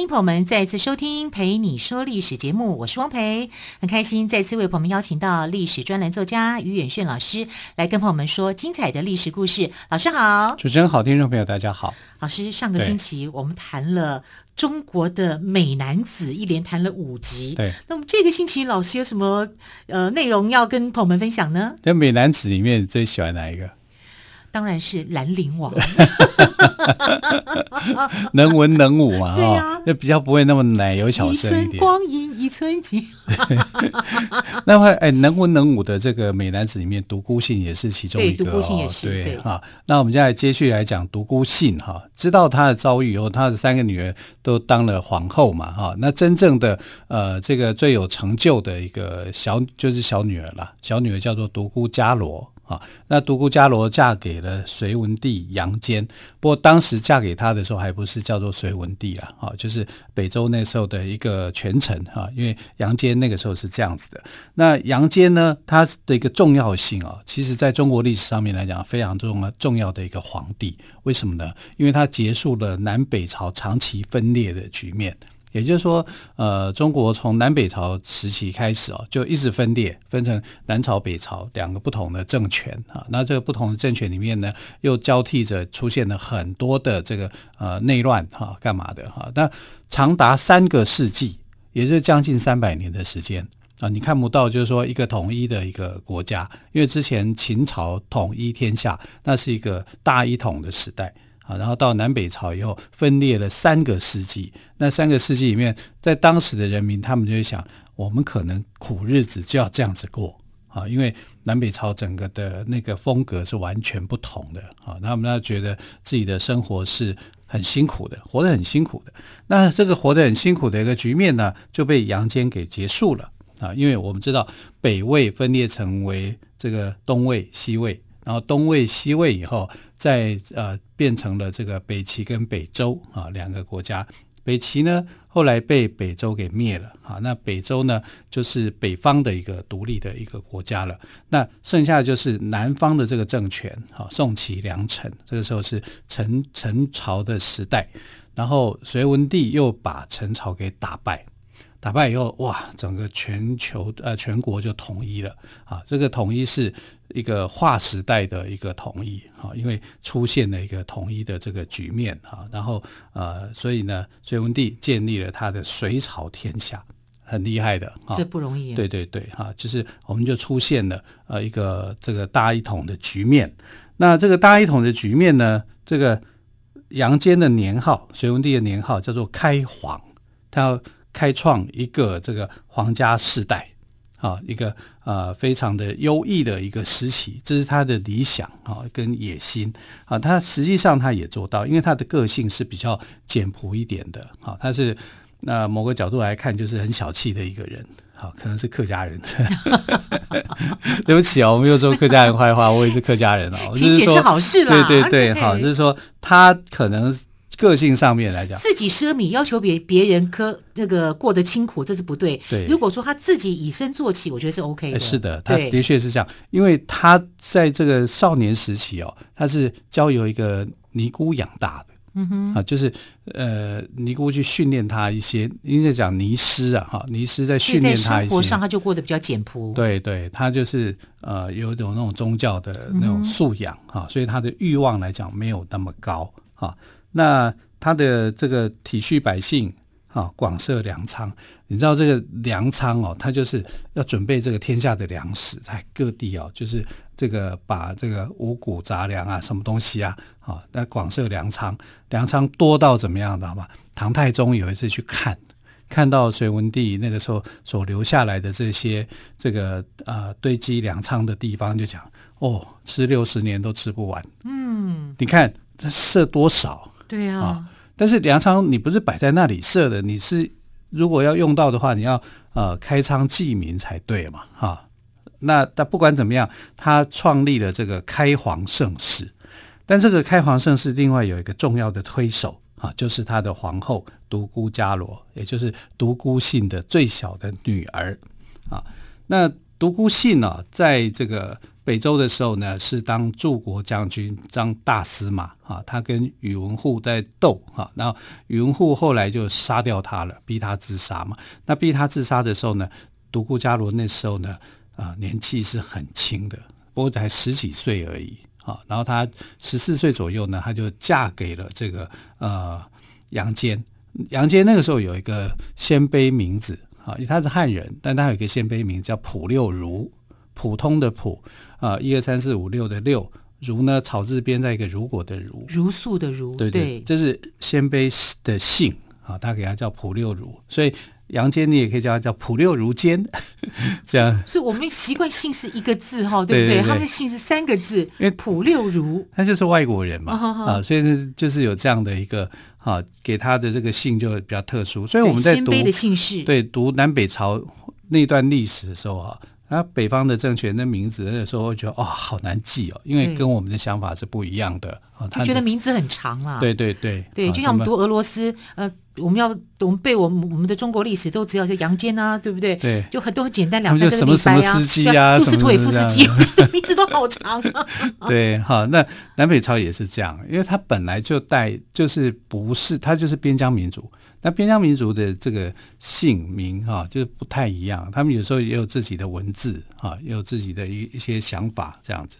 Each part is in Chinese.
欢迎朋友们再次收听《陪你说历史》节目，我是汪培，很开心再次为朋友们邀请到历史专栏作家于远炫老师来跟朋友们说精彩的历史故事。老师好，主持人好，听众朋友大家好。老师，上个星期我们谈了中国的美男子，一连谈了五集。对，那么这个星期老师有什么呃内容要跟朋友们分享呢？在美男子里面最喜欢哪一个？当然是兰陵王，能文能武嘛，对呀、啊，就比较不会那么奶油小生一点。一寸光阴一寸金。那么，哎，能文能武的这个美男子里面，独孤信也是其中一个。独孤信也是对哈。那我们现在接续来讲独孤信哈，知道他的遭遇以后，他的三个女儿都当了皇后嘛哈。那真正的呃，这个最有成就的一个小就是小女儿了，小女儿叫做独孤伽罗。啊，那独孤伽罗嫁给了隋文帝杨坚，不过当时嫁给他的时候还不是叫做隋文帝啊，啊，就是北周那时候的一个权臣啊，因为杨坚那个时候是这样子的。那杨坚呢，他的一个重要性啊，其实在中国历史上面来讲非常重要重要的一个皇帝，为什么呢？因为他结束了南北朝长期分裂的局面。也就是说，呃，中国从南北朝时期开始哦，就一直分裂，分成南朝、北朝两个不同的政权啊。那这个不同的政权里面呢，又交替着出现了很多的这个呃内乱哈，干嘛的哈？那长达三个世纪，也就是将近三百年的时间啊，你看不到就是说一个统一的一个国家，因为之前秦朝统一天下，那是一个大一统的时代。啊然后到南北朝以后，分裂了三个世纪。那三个世纪里面，在当时的人民，他们就会想，我们可能苦日子就要这样子过啊，因为南北朝整个的那个风格是完全不同的啊。那我们要觉得自己的生活是很辛苦的，活得很辛苦的。那这个活得很辛苦的一个局面呢，就被杨坚给结束了啊。因为我们知道北魏分裂成为这个东魏、西魏。然后东魏、西魏以后，再呃变成了这个北齐跟北周啊两个国家。北齐呢后来被北周给灭了啊，那北周呢就是北方的一个独立的一个国家了。那剩下的就是南方的这个政权啊，宋齐梁陈，这个时候是陈陈朝的时代。然后隋文帝又把陈朝给打败。打败以后，哇，整个全球呃全国就统一了啊！这个统一是一个划时代的一个统一啊，因为出现了一个统一的这个局面啊，然后呃，所以呢，隋文帝建立了他的隋朝天下，很厉害的啊，这不容易。对对对，哈，就是我们就出现了呃一个这个大一统的局面。那这个大一统的局面呢，这个杨坚的年号，隋文帝的年号叫做开皇，他要。开创一个这个皇家世代，啊，一个呃非常的优异的一个时期，这是他的理想啊跟野心啊，他实际上他也做到，因为他的个性是比较简朴一点的，啊，他是那某个角度来看就是很小气的一个人，啊，可能是客家人，对不起啊，我没有说客家人坏话，我也是客家人啊，其实也是好事啦，对对对，好，就是说他可能。个性上面来讲，自己奢靡，要求别别人科那个过得清苦，这是不对。对，如果说他自己以身作起，我觉得是 OK 的。是的，他的确是这样，因为他在这个少年时期哦，他是交由一个尼姑养大的。嗯哼，啊，就是呃，尼姑去训练他一些，应该讲尼师啊，哈，尼师在训练他一些。生活上他就过得比较简朴。对对，他就是呃，有一种那种宗教的那种素养哈、嗯，所以他的欲望来讲没有那么高哈。那他的这个体恤百姓啊，广设粮仓。你知道这个粮仓哦，他就是要准备这个天下的粮食，在各地哦，就是这个把这个五谷杂粮啊，什么东西啊，啊，那广设粮仓，粮仓多到怎么样的嘛？唐太宗有一次去看，看到隋文帝那个时候所留下来的这些这个啊堆积粮仓的地方，就讲哦，吃六十年都吃不完。嗯，你看这设多少？对呀、啊啊，但是粮仓你不是摆在那里设的，你是如果要用到的话，你要呃开仓济民才对嘛，哈、啊，那但不管怎么样，他创立了这个开皇盛世。但这个开皇盛世另外有一个重要的推手啊，就是他的皇后独孤伽罗，也就是独孤信的最小的女儿啊。那独孤信呢，在这个北周的时候呢，是当柱国将军，当大司马啊。他跟宇文护在斗哈，然后宇文护后来就杀掉他了，逼他自杀嘛。那逼他自杀的时候呢，独孤伽罗那时候呢，啊，年纪是很轻的，不过才十几岁而已。啊，然后她十四岁左右呢，她就嫁给了这个呃杨坚。杨坚那个时候有一个鲜卑名字啊，因为他是汉人，但他有一个鲜卑名叫普六如，普通的普啊，一二三四五六的六，如呢草字边在一个如果的如，如素的如，对对，这是鲜卑的姓啊，他给他叫普六如，所以。杨坚，你也可以叫他叫普六如坚，这样。所以我们习惯姓是一个字哈，对不对？他们的姓是三个字，因为普六如，他就是外国人嘛，哦、啊，所以就是有这样的一个哈，给他的这个姓就比较特殊。所以我们在读的姓氏，对读南北朝那段历史的时候啊，那，北方的政权的名字，那时候会觉得哦，好难记哦，因为跟我们的想法是不一样的啊。他觉得名字很长啊，对对对，对，就像我们读俄罗斯，呃。我们要我们背我们我们的中国历史都只要是杨坚啊，对不对？对，就很多很简单两三个李白啊，什么什么啊，杜斯妥也夫斯基，名字都好长啊。对，好，那南北朝也是这样，因为他本来就带就是不是他就是边疆民族，那边疆民族的这个姓名哈就是不太一样，他们有时候也有自己的文字啊，也有自己的一一些想法这样子。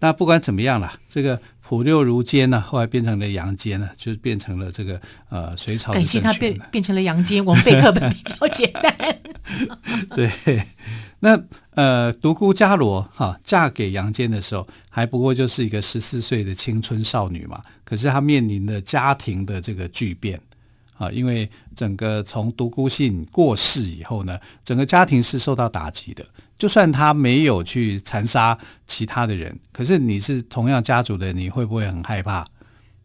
那不管怎么样啦，这个。普六如坚呢，后来变成了杨坚呢，就是变成了这个呃隋朝的。感谢他变变成了杨坚，我们背课本比较简单。对，那呃独孤伽罗哈嫁给杨坚的时候，还不过就是一个十四岁的青春少女嘛，可是她面临的家庭的这个巨变。啊，因为整个从独孤信过世以后呢，整个家庭是受到打击的。就算他没有去残杀其他的人，可是你是同样家族的，你会不会很害怕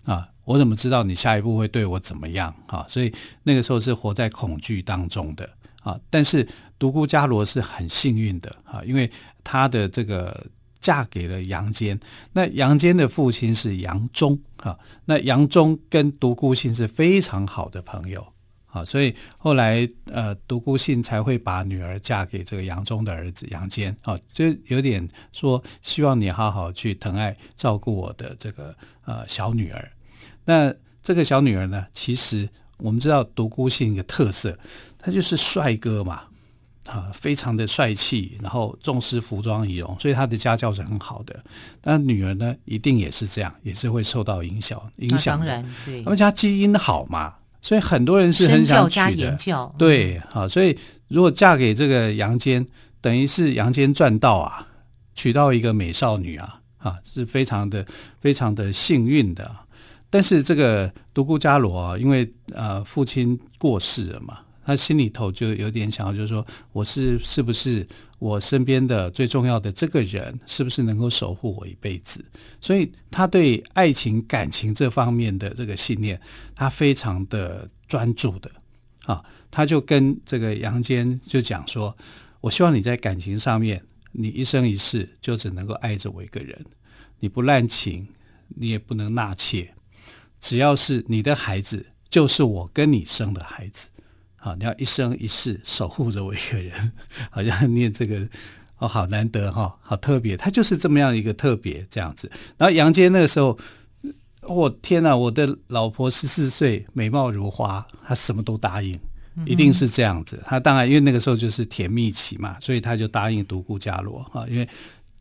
啊？我怎么知道你下一步会对我怎么样？啊，所以那个时候是活在恐惧当中的啊。但是独孤伽罗是很幸运的啊，因为他的这个。嫁给了杨坚，那杨坚的父亲是杨忠啊，那杨忠跟独孤信是非常好的朋友啊，所以后来呃独孤信才会把女儿嫁给这个杨忠的儿子杨坚啊，就有点说希望你好好去疼爱照顾我的这个呃小女儿。那这个小女儿呢，其实我们知道独孤信一个特色，他就是帅哥嘛。啊，非常的帅气，然后重视服装仪容，所以他的家教是很好的。那女儿呢，一定也是这样，也是会受到影响影响的。当然，对，他们家基因好嘛，所以很多人是很想娶的。对，好，所以如果嫁给这个杨坚，等于是杨坚赚到啊，娶到一个美少女啊，啊，是非常的非常的幸运的。但是这个独孤伽罗啊，因为呃父亲过世了嘛。他心里头就有点想，就是说，我是是不是我身边的最重要的这个人，是不是能够守护我一辈子？所以他对爱情、感情这方面的这个信念，他非常的专注的啊。他就跟这个杨坚就讲说：“我希望你在感情上面，你一生一世就只能够爱着我一个人，你不滥情，你也不能纳妾，只要是你的孩子，就是我跟你生的孩子。”好，你要一生一世守护着我一个人，好像念这个哦，好难得哈，好特别，他就是这么样一个特别这样子。然后杨坚那个时候，我、哦、天哪，我的老婆十四岁，美貌如花，他什么都答应，一定是这样子。他当然因为那个时候就是甜蜜期嘛，所以他就答应独孤伽罗啊，因为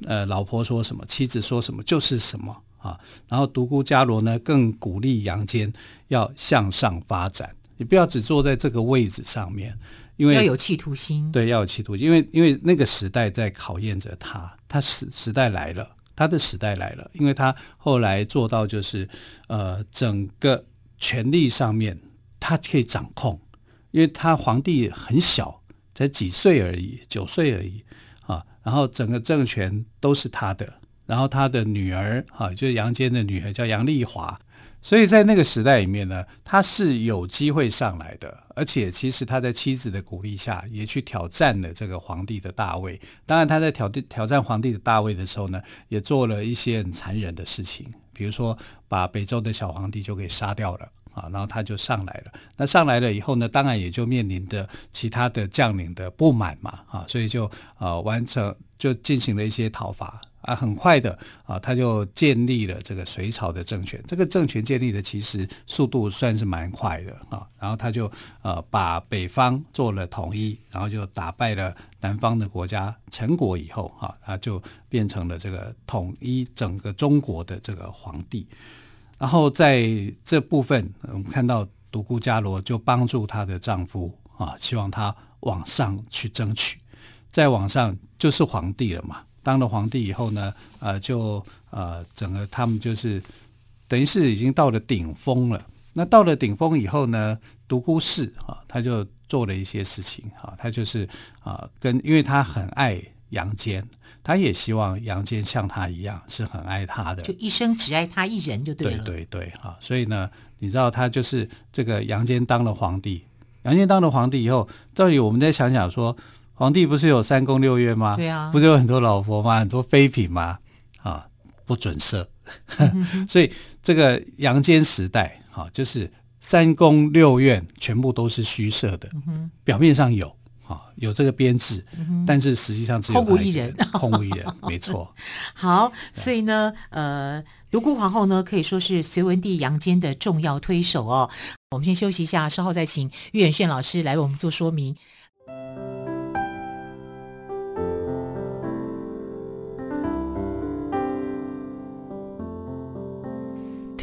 呃，老婆说什么，妻子说什么就是什么啊。然后独孤伽罗呢，更鼓励杨坚要向上发展。你不要只坐在这个位置上面，因为要有企图心。对，要有企图心，因为因为那个时代在考验着他，他时时代来了，他的时代来了，因为他后来做到就是呃整个权力上面他可以掌控，因为他皇帝很小，才几岁而已，九岁而已啊，然后整个政权都是他的，然后他的女儿哈，就是杨坚的女儿叫杨丽华。所以在那个时代里面呢，他是有机会上来的，而且其实他在妻子的鼓励下，也去挑战了这个皇帝的大位。当然，他在挑挑战皇帝的大位的时候呢，也做了一些很残忍的事情，比如说把北周的小皇帝就给杀掉了啊，然后他就上来了。那上来了以后呢，当然也就面临着其他的将领的不满嘛啊，所以就呃完成就进行了一些讨伐。啊，很快的啊，他就建立了这个隋朝的政权。这个政权建立的其实速度算是蛮快的啊。然后他就呃把北方做了统一，然后就打败了南方的国家陈国以后啊，他就变成了这个统一整个中国的这个皇帝。然后在这部分，我们看到独孤伽罗就帮助她的丈夫啊，希望他往上去争取，再往上就是皇帝了嘛。当了皇帝以后呢，呃，就呃，整个他们就是等于是已经到了顶峰了。那到了顶峰以后呢，独孤氏啊，他就做了一些事情啊，他就是啊，跟因为他很爱杨坚，他也希望杨坚像他一样是很爱他的，就一生只爱他一人就对了。对对对，啊，所以呢，你知道他就是这个杨坚当了皇帝，杨坚当了皇帝以后，到底我们再想想说。皇帝不是有三宫六院吗？对啊，不是有很多老婆吗？很多妃嫔吗？啊，不准射。嗯、所以这个杨坚时代，哈、啊，就是三宫六院全部都是虚设的、嗯。表面上有，啊，有这个编制、嗯，但是实际上只有空无一人，空无一人，没错。好，所以呢，呃，独孤皇后呢，可以说是隋文帝杨坚的重要推手哦。我们先休息一下，稍后再请岳远炫老师来为我们做说明。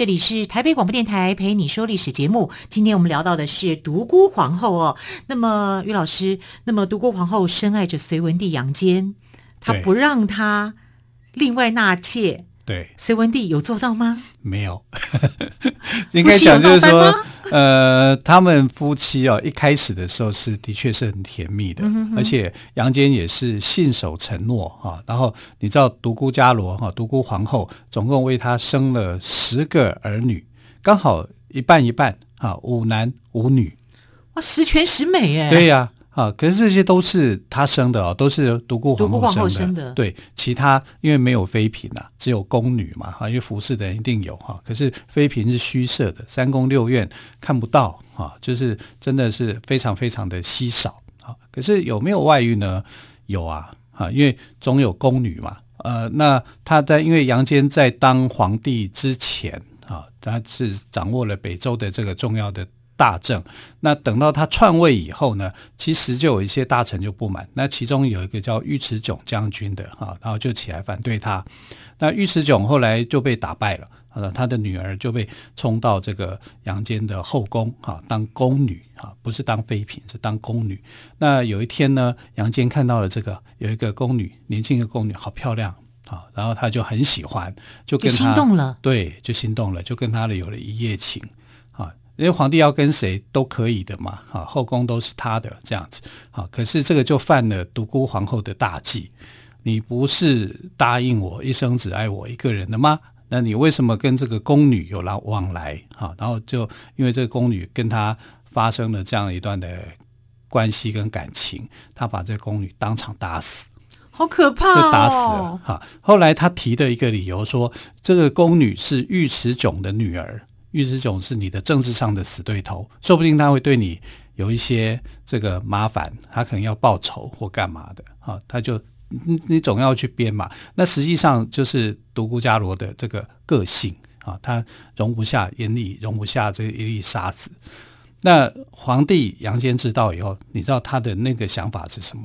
这里是台北广播电台陪你说历史节目。今天我们聊到的是独孤皇后哦。那么于老师，那么独孤皇后深爱着隋文帝杨坚，她不让他另外纳妾。对，隋文帝有做到吗？没有，应该讲就是说，呃，他们夫妻哦，一开始的时候是的确是很甜蜜的，嗯、而且杨坚也是信守承诺哈。然后你知道独孤伽罗哈，独孤皇后总共为他生了十个儿女，刚好一半一半啊，五男五女，哇，十全十美哎。对呀、啊。啊，可是这些都是他生的哦，都是独孤皇后生的。对，其他因为没有妃嫔啊，只有宫女嘛，哈，因为服侍的人一定有哈。可是妃嫔是虚设的，三宫六院看不到啊，就是真的是非常非常的稀少啊。可是有没有外遇呢？有啊，啊，因为总有宫女嘛。呃，那他在因为杨坚在当皇帝之前啊，他是掌握了北周的这个重要的。大政，那等到他篡位以后呢，其实就有一些大臣就不满。那其中有一个叫尉迟迥将军的哈，然后就起来反对他。那尉迟迥后来就被打败了，他的女儿就被冲到这个杨坚的后宫哈，当宫女哈，不是当妃嫔，是当宫女。那有一天呢，杨坚看到了这个有一个宫女，年轻的宫女，好漂亮啊，然后他就很喜欢，就跟他心动了，对，就心动了，就跟他的有了一夜情。因为皇帝要跟谁都可以的嘛，哈，后宫都是他的这样子，好，可是这个就犯了独孤皇后的大忌。你不是答应我一生只爱我一个人的吗？那你为什么跟这个宫女有来往来？哈，然后就因为这个宫女跟他发生了这样一段的关系跟感情，他把这个宫女当场打死，好可怕哦，就打死了。哈，后来他提的一个理由说，这个宫女是尉迟迥的女儿。尉迟迥是你的政治上的死对头，说不定他会对你有一些这个麻烦，他可能要报仇或干嘛的，啊，他就你你总要去编嘛。那实际上就是独孤伽罗的这个个性，啊，他容不下眼里容不下这一粒沙子。那皇帝杨坚知道以后，你知道他的那个想法是什么？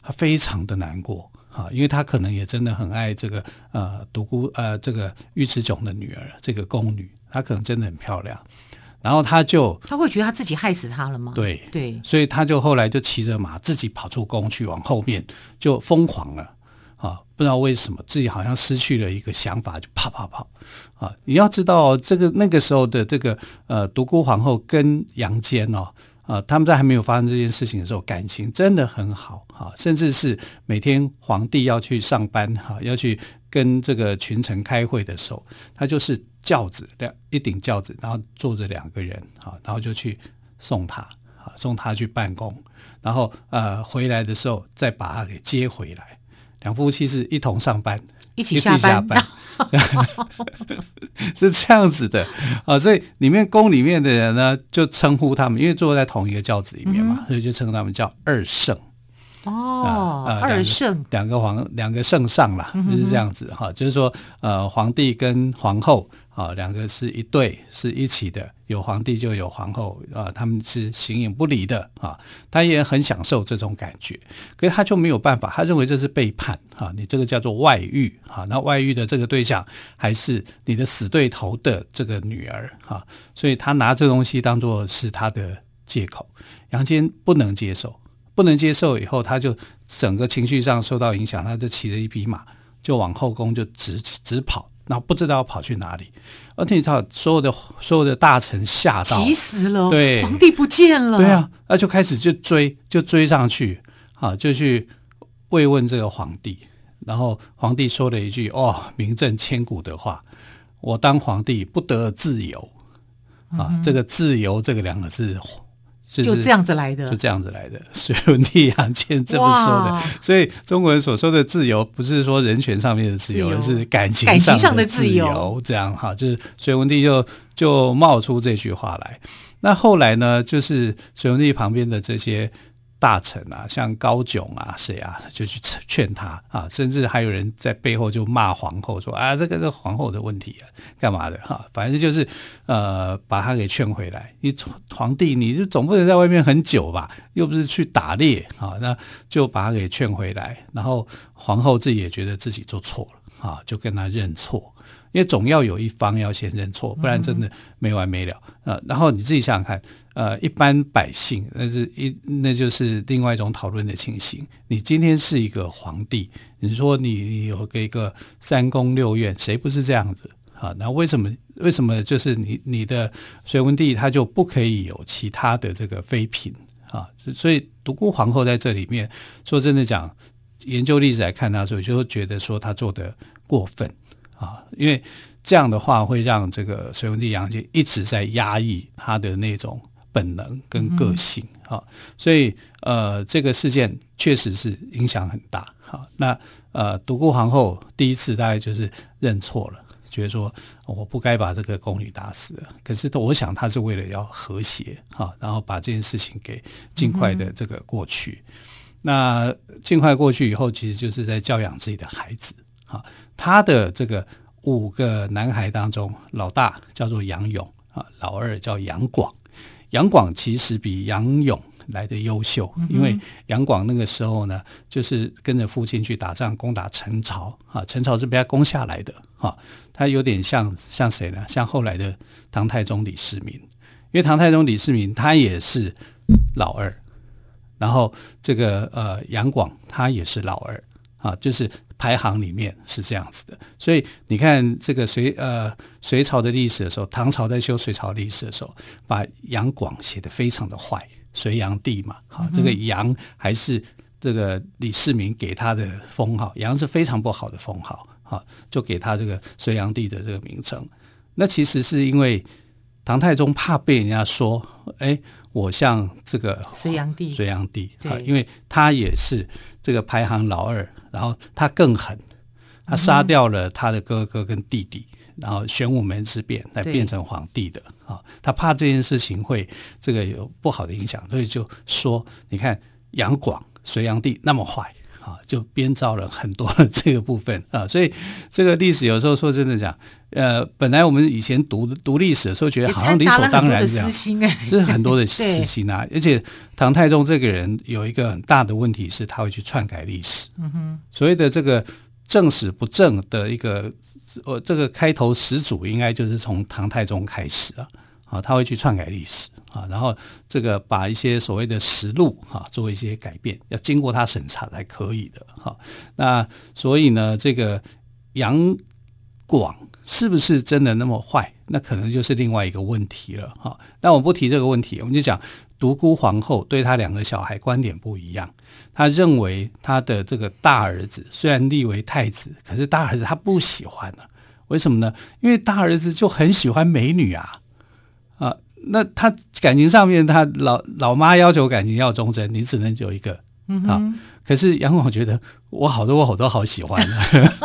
他非常的难过啊，因为他可能也真的很爱这个呃独孤呃这个尉迟迥的女儿这个宫女，她可能真的很漂亮。然后他就他会觉得他自己害死他了吗？对对，所以他就后来就骑着马自己跑出宫去，往后面就疯狂了啊！不知道为什么自己好像失去了一个想法，就啪啪跑啊！你要知道，这个那个时候的这个呃独孤皇后跟杨坚哦啊，他们在还没有发生这件事情的时候，感情真的很好啊，甚至是每天皇帝要去上班哈、啊，要去跟这个群臣开会的时候，他就是。轿子两一顶轿子，然后坐着两个人啊，然后就去送他啊，送他去办公，然后呃回来的时候再把他给接回来，两夫妻是一同上班，一起下班，是这样子的。啊，所以里面宫里面的人呢，就称呼他们，因为坐在同一个轿子里面嘛，嗯、所以就称他们叫二圣。哦，呃、二圣。两个皇两个圣上啦，就是这样子哈、嗯，就是说呃，皇帝跟皇后啊，两个是一对，是一起的，有皇帝就有皇后啊，他们是形影不离的啊，他也很享受这种感觉，可是他就没有办法，他认为这是背叛啊，你这个叫做外遇啊，那外遇的这个对象还是你的死对头的这个女儿啊，所以他拿这东西当做是他的借口，杨坚不能接受。不能接受以后，他就整个情绪上受到影响，他就骑着一匹马就往后宫就直直跑，然后不知道要跑去哪里。而且他所有的所有的大臣吓到，急死了，对，皇帝不见了，对啊，那就开始就追，就追上去，啊，就去慰问这个皇帝。然后皇帝说了一句哦，名震千古的话：“我当皇帝不得自由。”啊，这个“自由”这个两个字。就这样子来的，就这样子来的。隋文帝杨坚这么说的，所以中国人所说的自由，不是说人权上面的自由，而是感情上的自由。这样哈，就是隋文帝就就冒出这句话来。那后来呢，就是隋文帝旁边的这些。大臣啊，像高炯啊，谁啊，就去劝他啊，甚至还有人在背后就骂皇后说啊，这个是皇后的问题啊，干嘛的哈、反正就是呃，把他给劝回来。你皇帝，你就总不能在外面很久吧？又不是去打猎啊，那就把他给劝回来。然后皇后自己也觉得自己做错了啊，就跟他认错。因为总要有一方要先认错，不然真的没完没了啊、呃。然后你自己想想看，呃，一般百姓那是一那就是另外一种讨论的情形。你今天是一个皇帝，你说你有个一个三宫六院，谁不是这样子啊？那为什么为什么就是你你的隋文帝他就不可以有其他的这个妃嫔啊？所以独孤皇后在这里面说真的讲，研究历史来看他，所以就觉得说他做的过分。啊，因为这样的话会让这个隋文帝杨坚一直在压抑他的那种本能跟个性啊，所以呃，这个事件确实是影响很大。好，那呃，独孤皇后第一次大概就是认错了，觉得说我不该把这个宫女打死。可是我想他是为了要和谐哈，然后把这件事情给尽快的这个过去。那尽快过去以后，其实就是在教养自己的孩子啊。他的这个五个男孩当中，老大叫做杨勇啊，老二叫杨广。杨广其实比杨勇来的优秀，因为杨广那个时候呢，就是跟着父亲去打仗，攻打陈朝啊，陈朝是被他攻下来的哈。他有点像像谁呢？像后来的唐太宗李世民，因为唐太宗李世民他也是老二，然后这个呃杨广他也是老二啊，就是。排行里面是这样子的，所以你看这个隋呃隋朝的历史的时候，唐朝在修隋朝历史的时候，把杨广写得非常的坏，隋炀帝嘛，好，这个杨还是这个李世民给他的封号，杨是非常不好的封号，好，就给他这个隋炀帝的这个名称。那其实是因为唐太宗怕被人家说，哎，我像这个隋炀帝，隋炀帝，啊，因为他也是这个排行老二。然后他更狠，他杀掉了他的哥哥跟弟弟，嗯、然后玄武门之变来变成皇帝的啊。他怕这件事情会这个有不好的影响，所以就说：你看杨广隋炀帝那么坏啊，就编造了很多的这个部分啊。所以这个历史有时候说真的讲，呃，本来我们以前读读历史的时候，觉得好像理所当然这样，是很多的 私心啊。而且唐太宗这个人有一个很大的问题是，他会去篡改历史。嗯哼，所谓的这个正史不正的一个，呃，这个开头始祖应该就是从唐太宗开始啊。啊，他会去篡改历史啊，然后这个把一些所谓的实录哈做一些改变，要经过他审查才可以的哈。那所以呢，这个杨广是不是真的那么坏？那可能就是另外一个问题了哈。那我不提这个问题，我们就讲独孤皇后对他两个小孩观点不一样。他认为他的这个大儿子虽然立为太子，可是大儿子他不喜欢呢、啊。为什么呢？因为大儿子就很喜欢美女啊。啊，那他感情上面，他老老妈要求感情要忠贞，你只能有一个。嗯啊，可是杨广觉得我好多我好多好喜欢，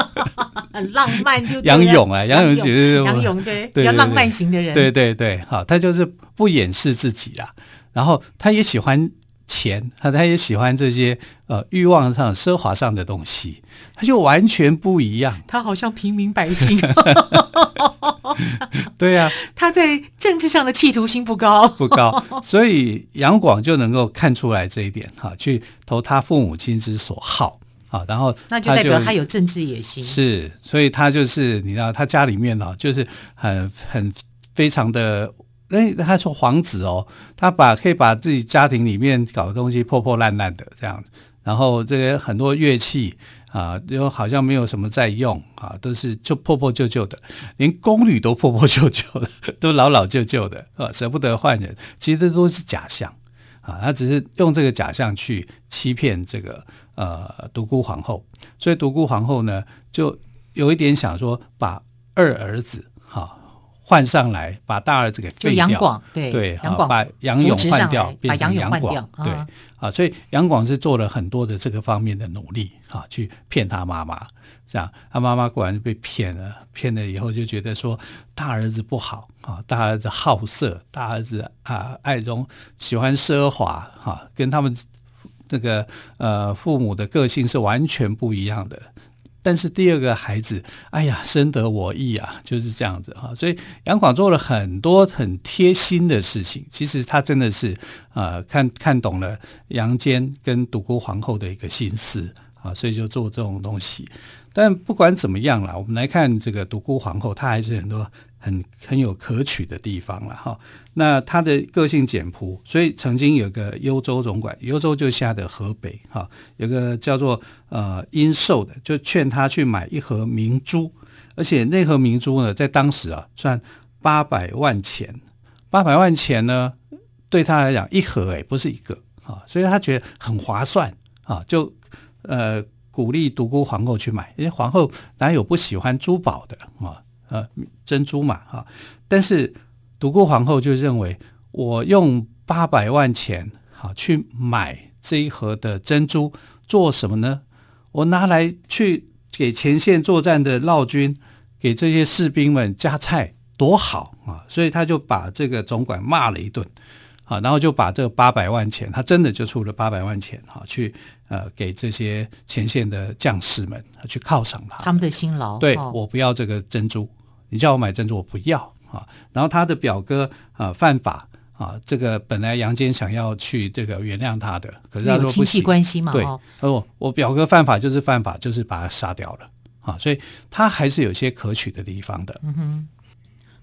很浪漫就。杨勇啊，杨勇觉得杨勇对。比较浪漫型的人，对对对，好，他就是不掩饰自己啦，然后他也喜欢钱，他他也喜欢这些呃欲望上奢华上的东西，他就完全不一样，他好像平民百姓。对呀、啊，他在政治上的企图心不高，不高，所以杨广就能够看出来这一点哈，去投他父母亲之所好啊，然后那就代表他有政治野心，是，所以他就是你知道，他家里面呢，就是很很非常的，哎，他说皇子哦，他把可以把自己家庭里面搞的东西破破烂烂的这样子，然后这些很多乐器。啊，又好像没有什么在用啊，都是就破破旧旧的，连宫女都破破旧旧的，都老老旧旧的啊，舍不得换人。其实这都是假象啊，他只是用这个假象去欺骗这个呃独孤皇后，所以独孤皇后呢，就有一点想说把二儿子、换上来，把大儿子给废掉，杨广对对，杨广把杨勇换掉，变成杨广，把杨勇换掉，对。啊啊，所以杨广是做了很多的这个方面的努力啊，去骗他妈妈，这样他妈妈果然被骗了，骗了以后就觉得说大儿子不好啊，大儿子好色，大儿子啊爱中喜欢奢华哈，跟他们那个呃父母的个性是完全不一样的。但是第二个孩子，哎呀，深得我意啊，就是这样子哈。所以杨广做了很多很贴心的事情，其实他真的是啊、呃，看看懂了杨坚跟独孤皇后的一个心思啊，所以就做这种东西。但不管怎么样啦，我们来看这个独孤皇后，她还是很多。很很有可取的地方了哈。那她的个性简朴，所以曾经有个幽州总管，幽州就下的河北哈，有个叫做呃殷寿的，就劝他去买一盒明珠，而且那盒明珠呢，在当时啊算八百万钱，八百万钱呢对他来讲一盒诶，不是一个啊，所以他觉得很划算啊，就呃鼓励独孤皇后去买，因为皇后哪有不喜欢珠宝的啊？呃，珍珠嘛，哈，但是独孤皇后就认为，我用八百万钱，好去买这一盒的珍珠做什么呢？我拿来去给前线作战的劳军，给这些士兵们加菜，多好啊！所以他就把这个总管骂了一顿，啊，然后就把这八百万钱，他真的就出了八百万钱，哈，去呃给这些前线的将士们去犒赏他，他们的辛劳。对，我不要这个珍珠。你叫我买珍珠，我不要啊！然后他的表哥啊犯法啊，这个本来杨坚想要去这个原谅他的，可是他说亲戚关系嘛，对，他说我表哥犯法就是犯法，就是把他杀掉了啊！所以他还是有些可取的地方的。嗯哼。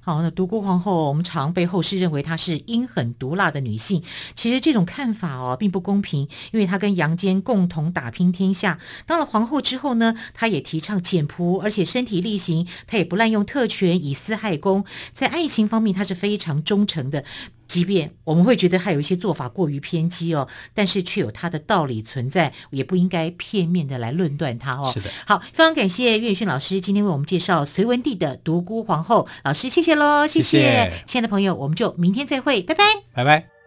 好，那独孤皇后，我们常被后世认为她是阴狠毒辣的女性。其实这种看法哦，并不公平，因为她跟杨坚共同打拼天下。当了皇后之后呢，她也提倡简朴，而且身体力行，她也不滥用特权以私害公。在爱情方面，她是非常忠诚的。即便我们会觉得他有一些做法过于偏激哦，但是却有他的道理存在，也不应该片面的来论断他哦。是的，好，非常感谢岳迅老师今天为我们介绍隋文帝的独孤皇后，老师谢谢喽，谢谢，谢谢亲爱的朋友，我们就明天再会，拜拜，拜拜。